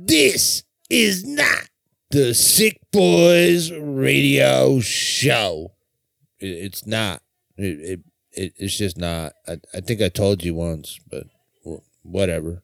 This is not the Sick Boys Radio Show. It, it's not. It, it, it it's just not. I, I think I told you once, but wh- whatever.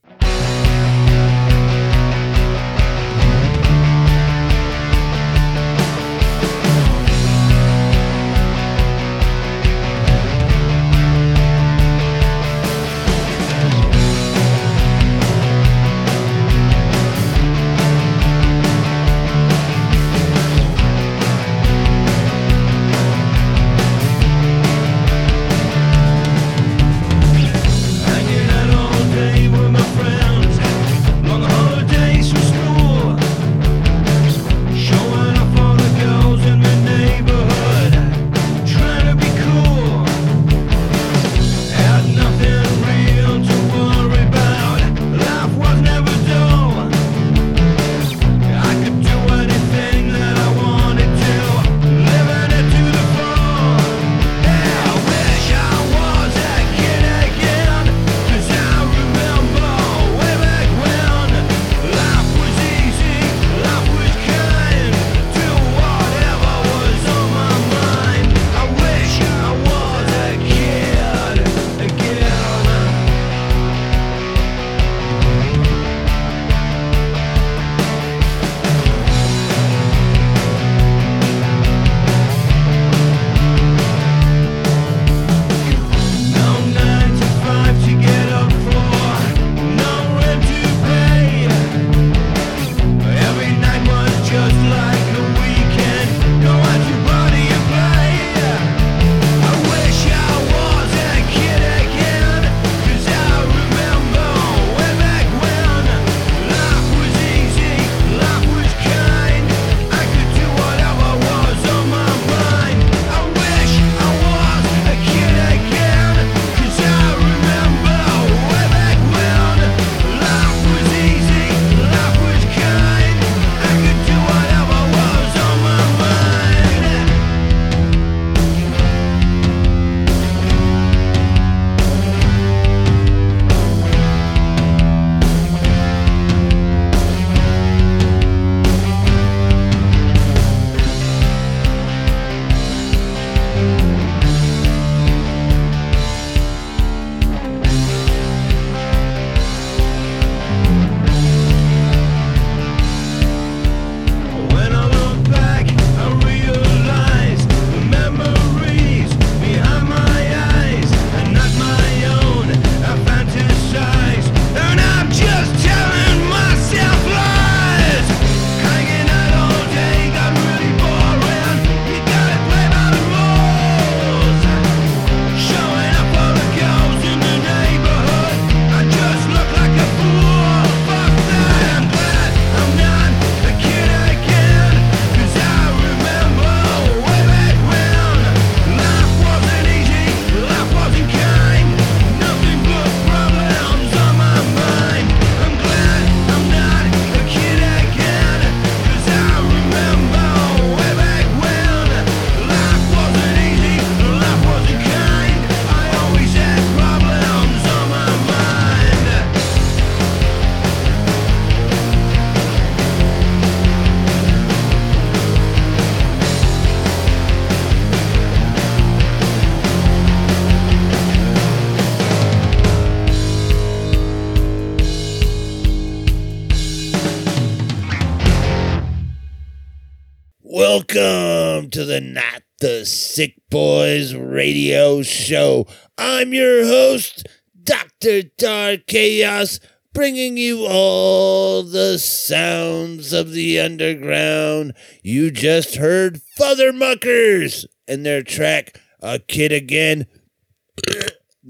To the Not the Sick Boys Radio Show. I'm your host, Dr. Dark Chaos, bringing you all the sounds of the underground. You just heard Futhermuckers and their track, A Kid Again.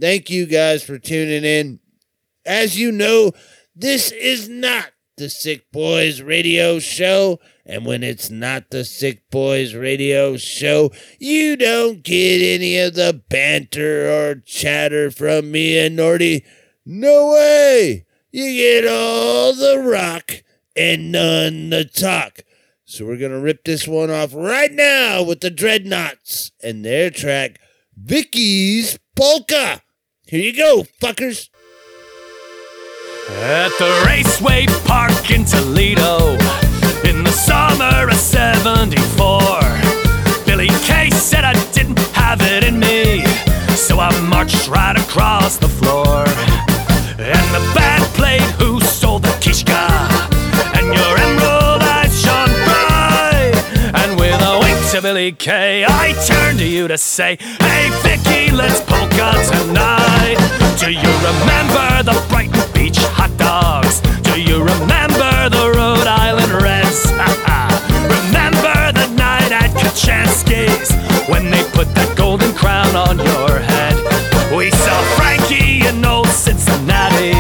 Thank you guys for tuning in. As you know, this is not the Sick Boys Radio Show. And when it's not the Sick Boys Radio Show, you don't get any of the banter or chatter from me and Nordy. No way! You get all the rock and none the talk. So we're going to rip this one off right now with the Dreadnoughts and their track, Vicki's Polka. Here you go, fuckers. At the Raceway Park in Toledo in the summer of 74. Billy Kay said I didn't have it in me, so I marched right across the floor. And the band played Who I turned to you to say, Hey Vicki, let's polka tonight. Do you remember the Brighton Beach hot dogs? Do you remember the Rhode Island Reds? remember the night at Kachansky's when they put that golden crown on your head? We saw Frankie in old Cincinnati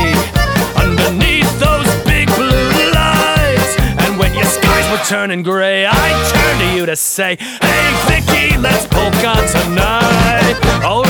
underneath those big blue lights. And when your skies were turning gray, say, Hey Vicki, let's polka tonight. Alright.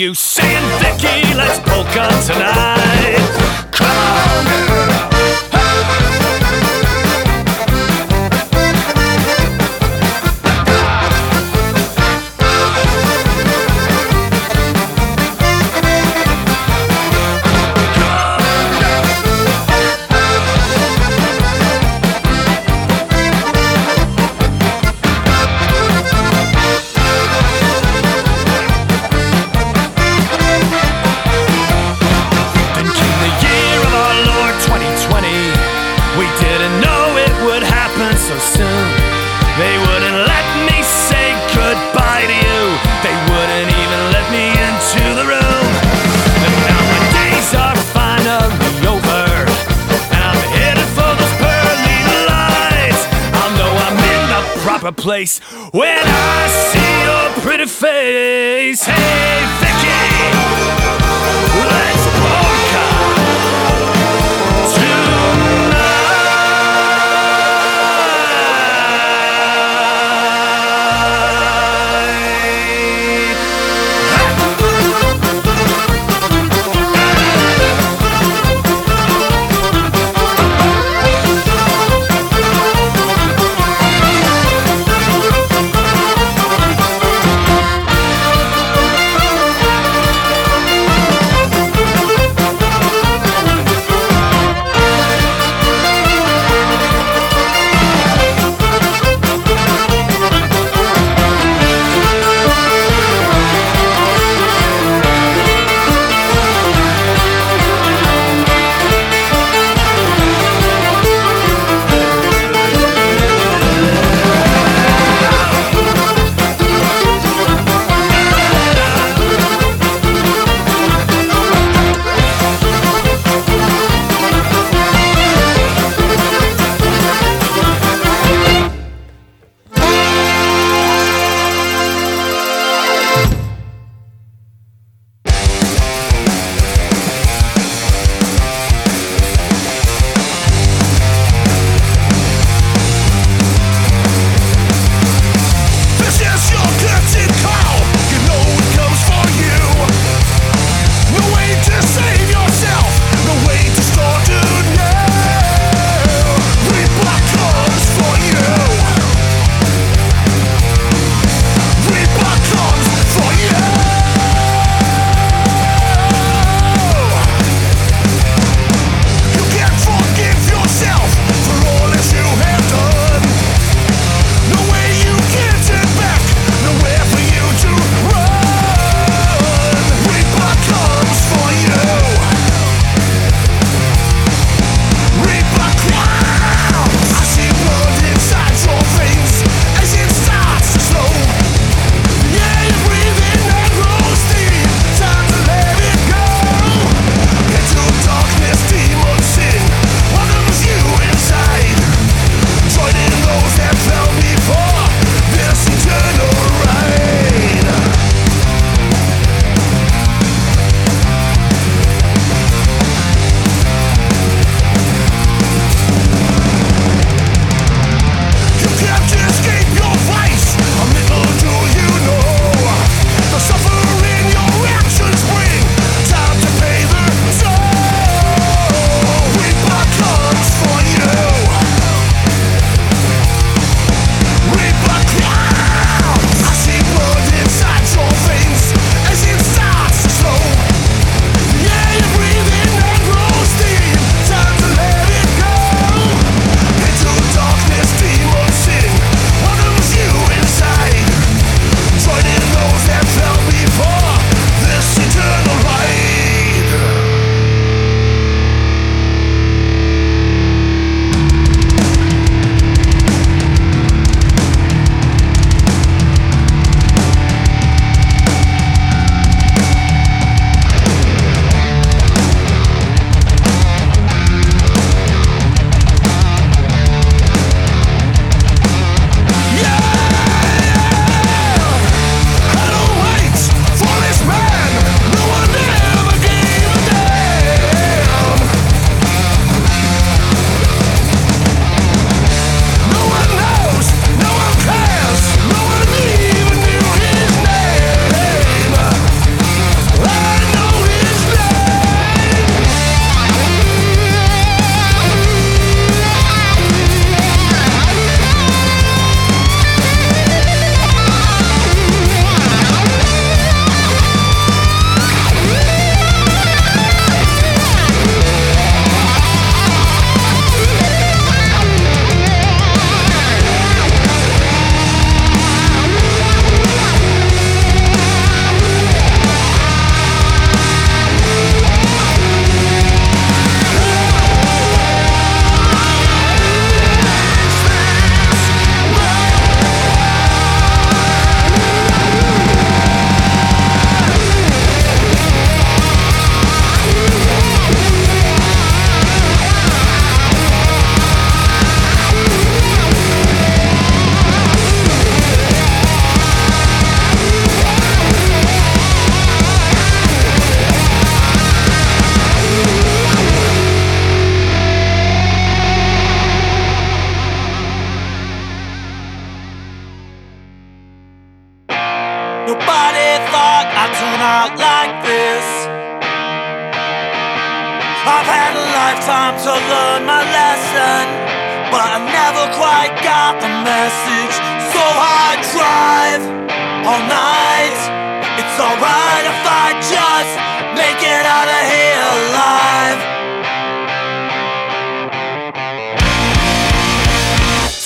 You, saying, "Vicki, let's polka tonight." I see your pretty face. Hey, Vicki! Let's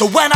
So when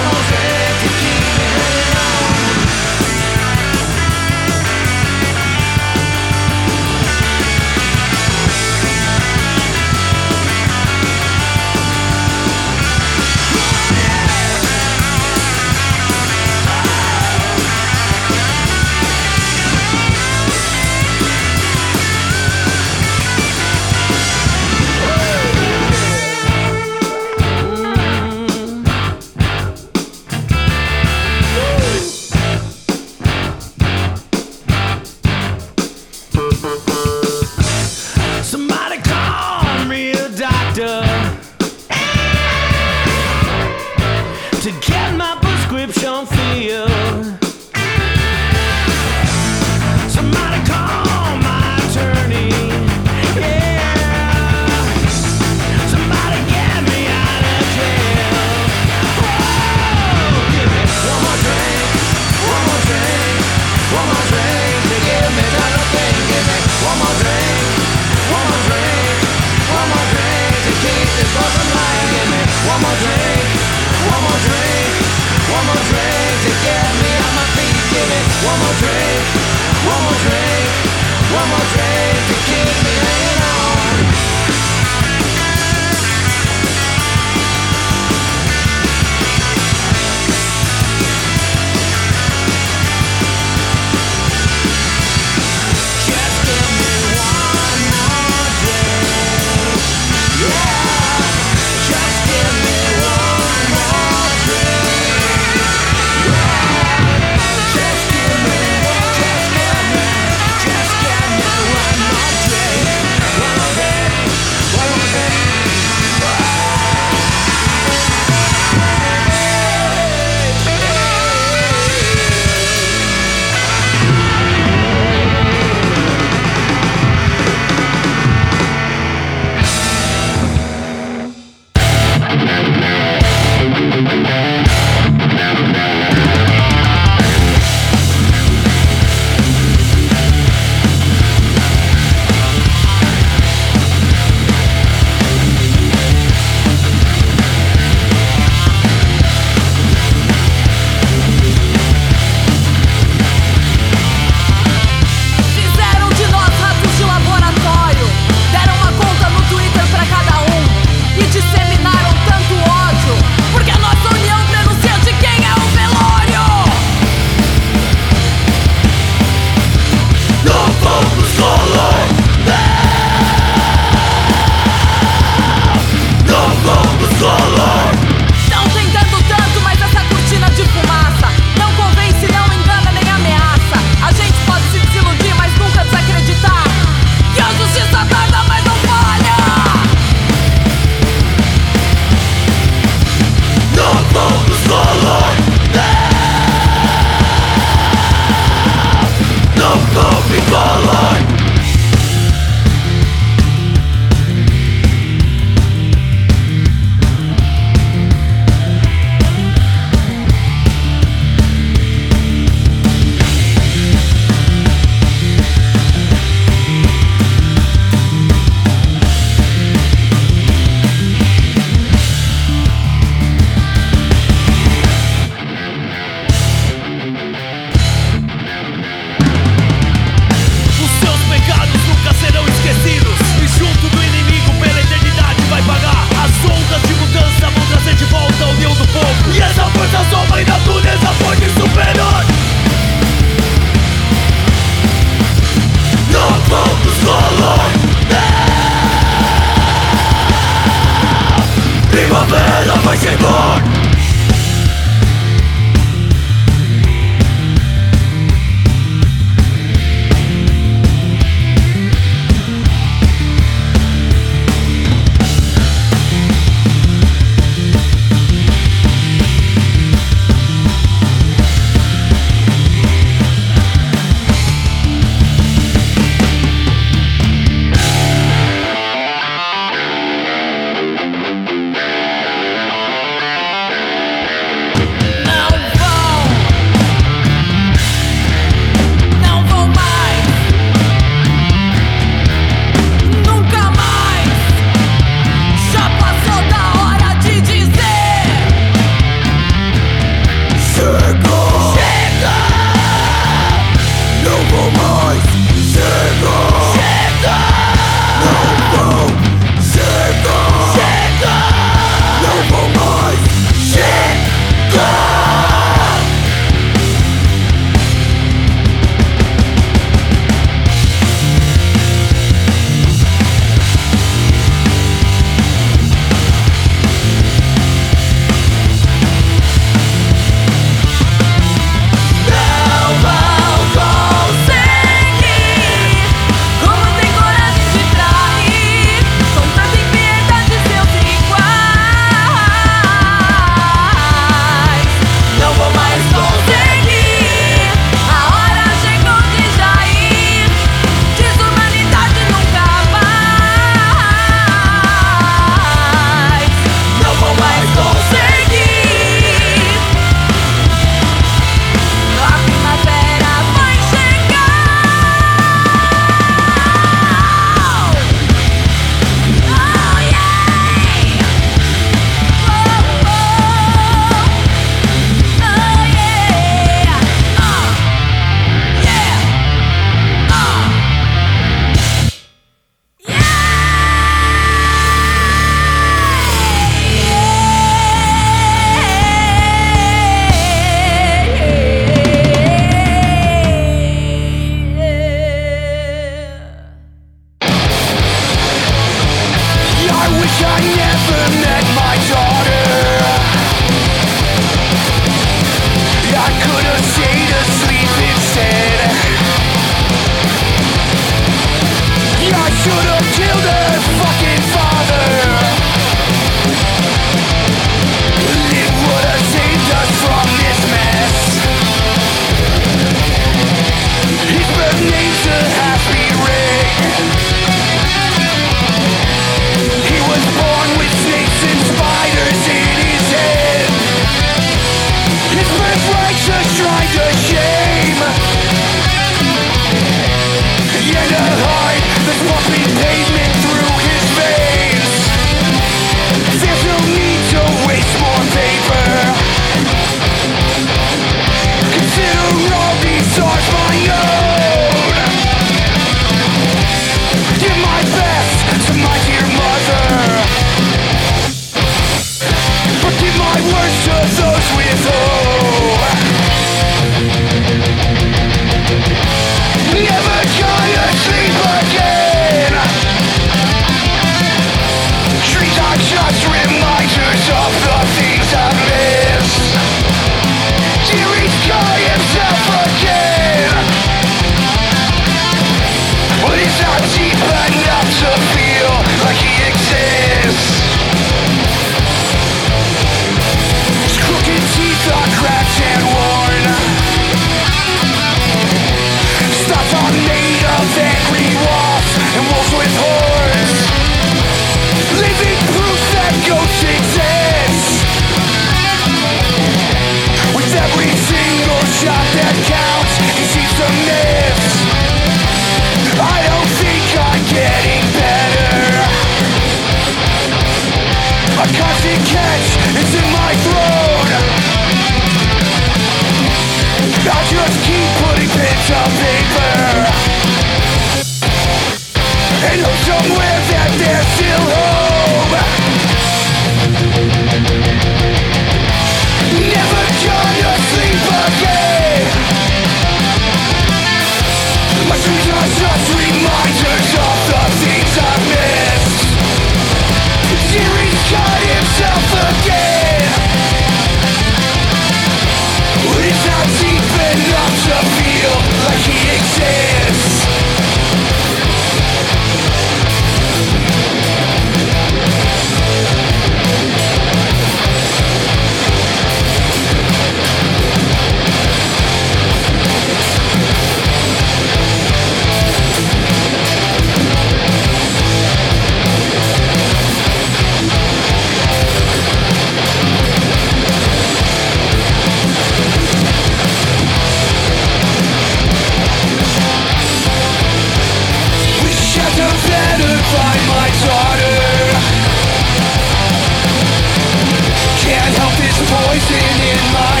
poison in my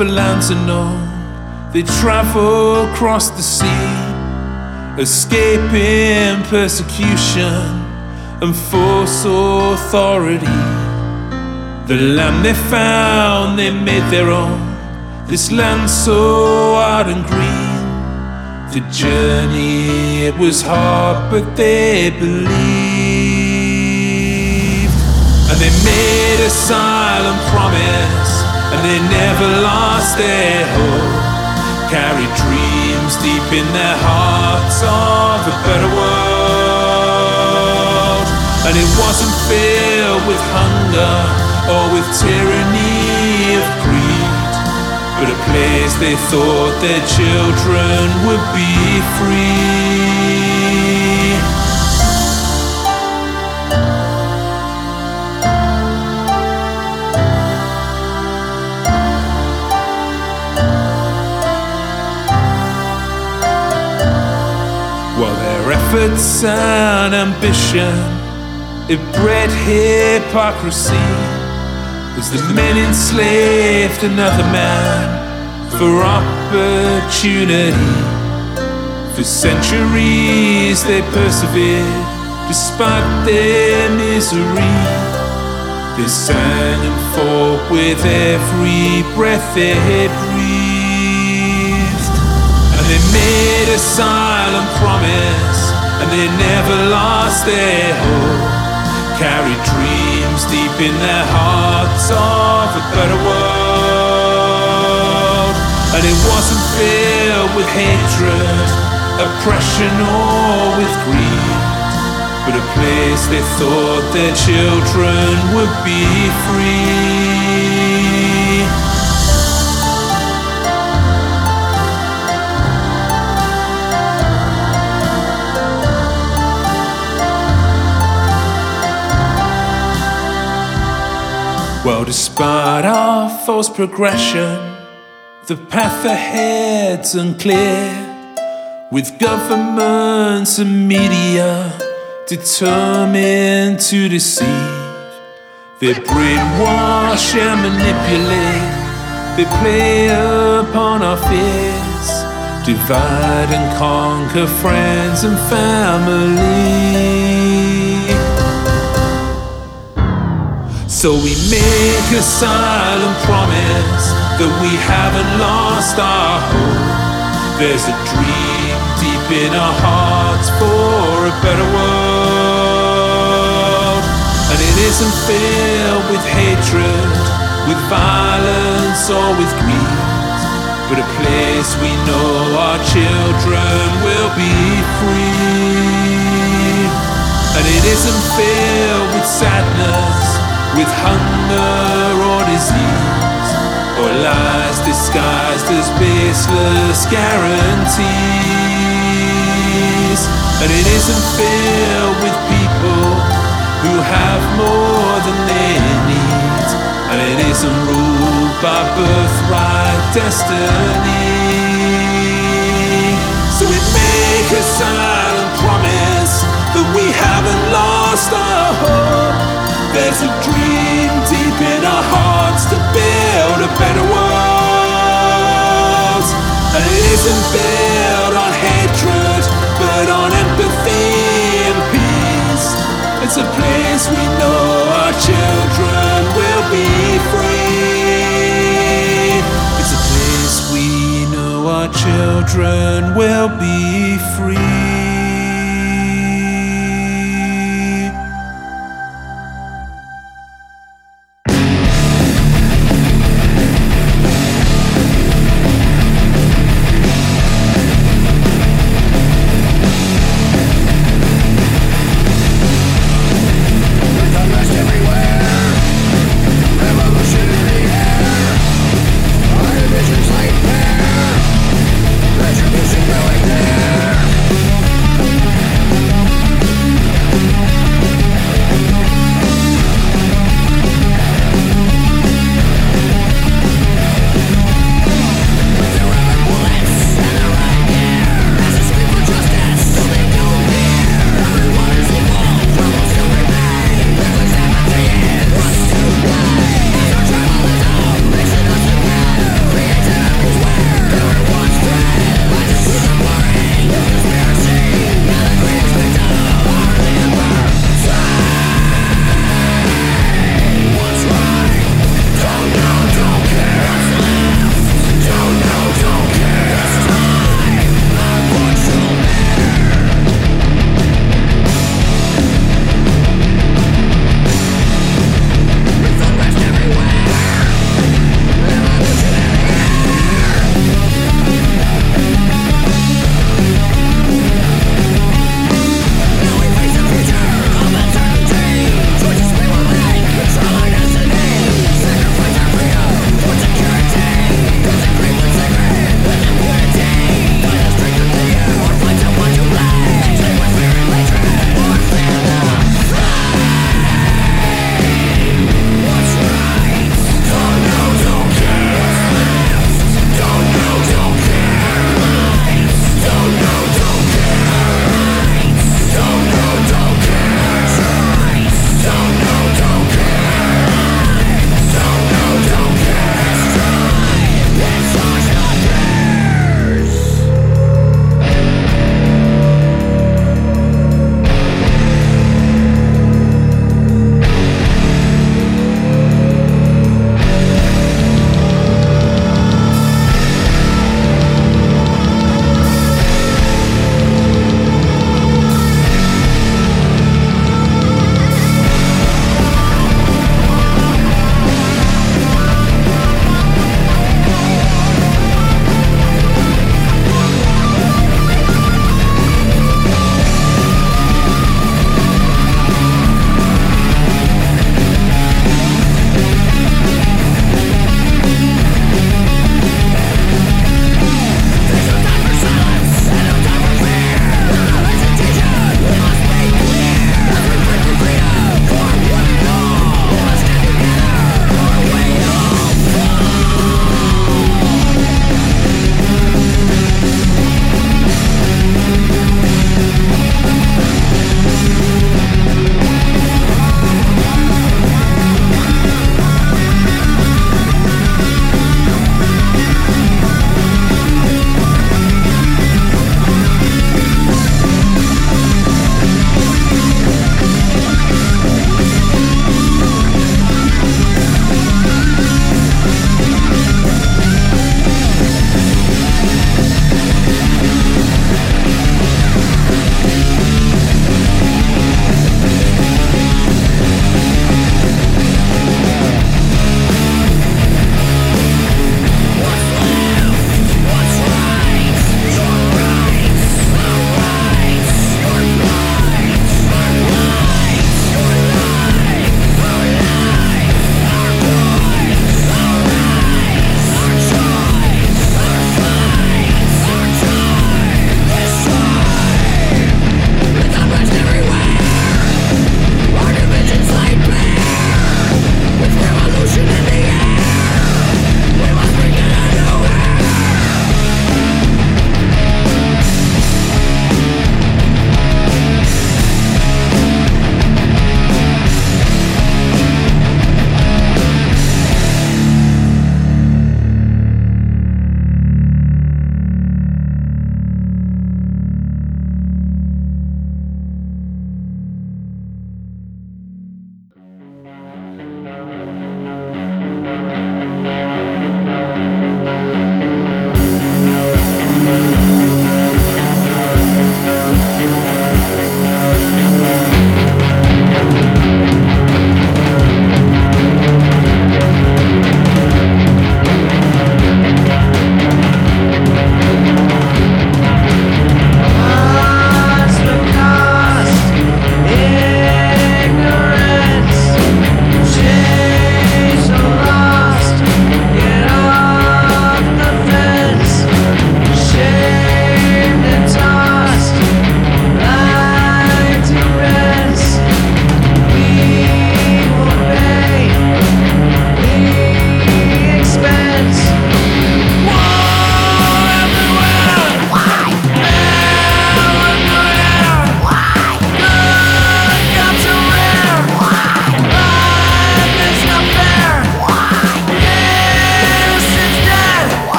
for lands unknown. They travel across the sea, escaping persecution and false authority. The land they found, they made their own. This land so hard and green. The journey, it was hard, but they believed. And they made a silent promise, and they never lost their hope. Carried dreams deep in their hearts of a better world. And it wasn't filled with hunger or with tyranny of greed, but a place they thought their children would be free. Efforts and ambition it bred hypocrisy as the men enslaved another man for opportunity. For centuries they persevered despite their misery. They sang and fought with every breath they breathed. And they made a silent promise, and they never lost their hope. Carried dreams deep in their hearts of a better world. And it wasn't filled with hatred, oppression, or with greed, but a place they thought their children would be free. Well, despite our false progression, the path ahead's unclear. With governments and media determined to deceive, they brainwash and manipulate. They play upon our fears, divide and conquer friends and family. So we make a silent promise that we haven't lost our hope. There's a dream deep in our hearts for a better world. And it isn't filled with hatred, with violence, or with greed. But a place we know our children will be free. And it isn't filled with sadness with hunger or disease, or lies disguised as baseless guarantees. And it isn't filled with people who have more than they need, and it isn't ruled by birthright destiny. So we make a silent promise that we haven't lost our hope. There's a dream deep in our hearts to build a better world. And it isn't built on hatred, but on empathy and peace. It's a place we know our children will be free. It's a place we know our children will be free.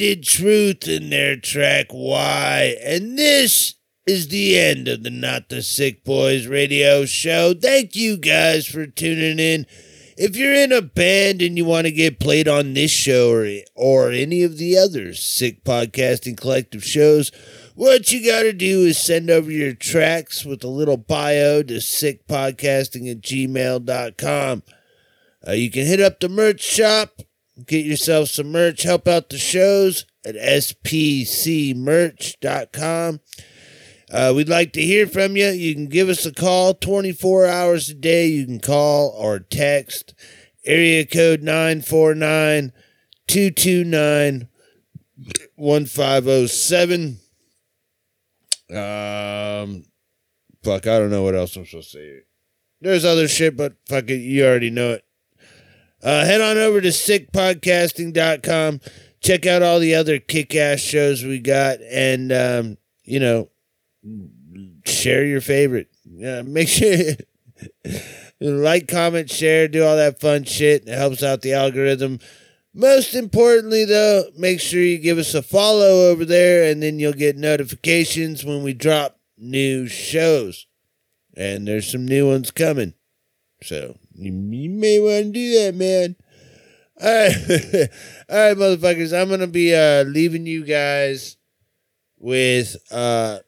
Truth in their track Why. And this is the end of the Not the Sick Boys radio show. Thank you guys for tuning in. If you're in a band and you want to get played on this show or, or any of the other Sick Podcasting Collective shows, what you got to do is send over your tracks with a little bio to sickpodcasting at gmail.com. Uh, you can hit up the merch shop, get yourself some merch, help out the shows at spcmerch.com. Uh, we'd like to hear from you. You can give us a call 24 hours a day. You can call or text area code 949 229 1507. Um, fuck, I don't know what else I'm supposed to say. There's other shit, but fuck it, you already know it. Uh, head on over to sickpodcasting.com. Check out all the other kick ass shows we got and, um, you know, share your favorite. Yeah, make sure like, comment, share, do all that fun shit. It helps out the algorithm. Most importantly, though, make sure you give us a follow over there, and then you'll get notifications when we drop new shows. And there's some new ones coming. So you, may want to do that, man. All right, all right, motherfuckers. I'm gonna be uh, leaving you guys with uh,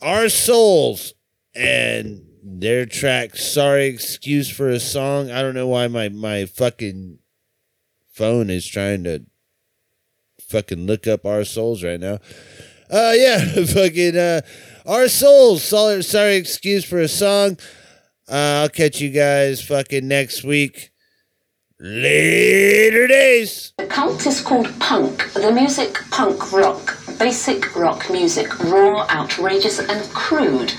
our souls and their track. Sorry, excuse for a song. I don't know why my my fucking phone is trying to fucking look up our souls right now. Uh, yeah, fucking uh, our souls. Sorry, sorry, excuse for a song. Uh, I'll catch you guys fucking next week. Later days. The cult is called punk. The music, punk rock. Basic rock music. Raw, outrageous, and crude.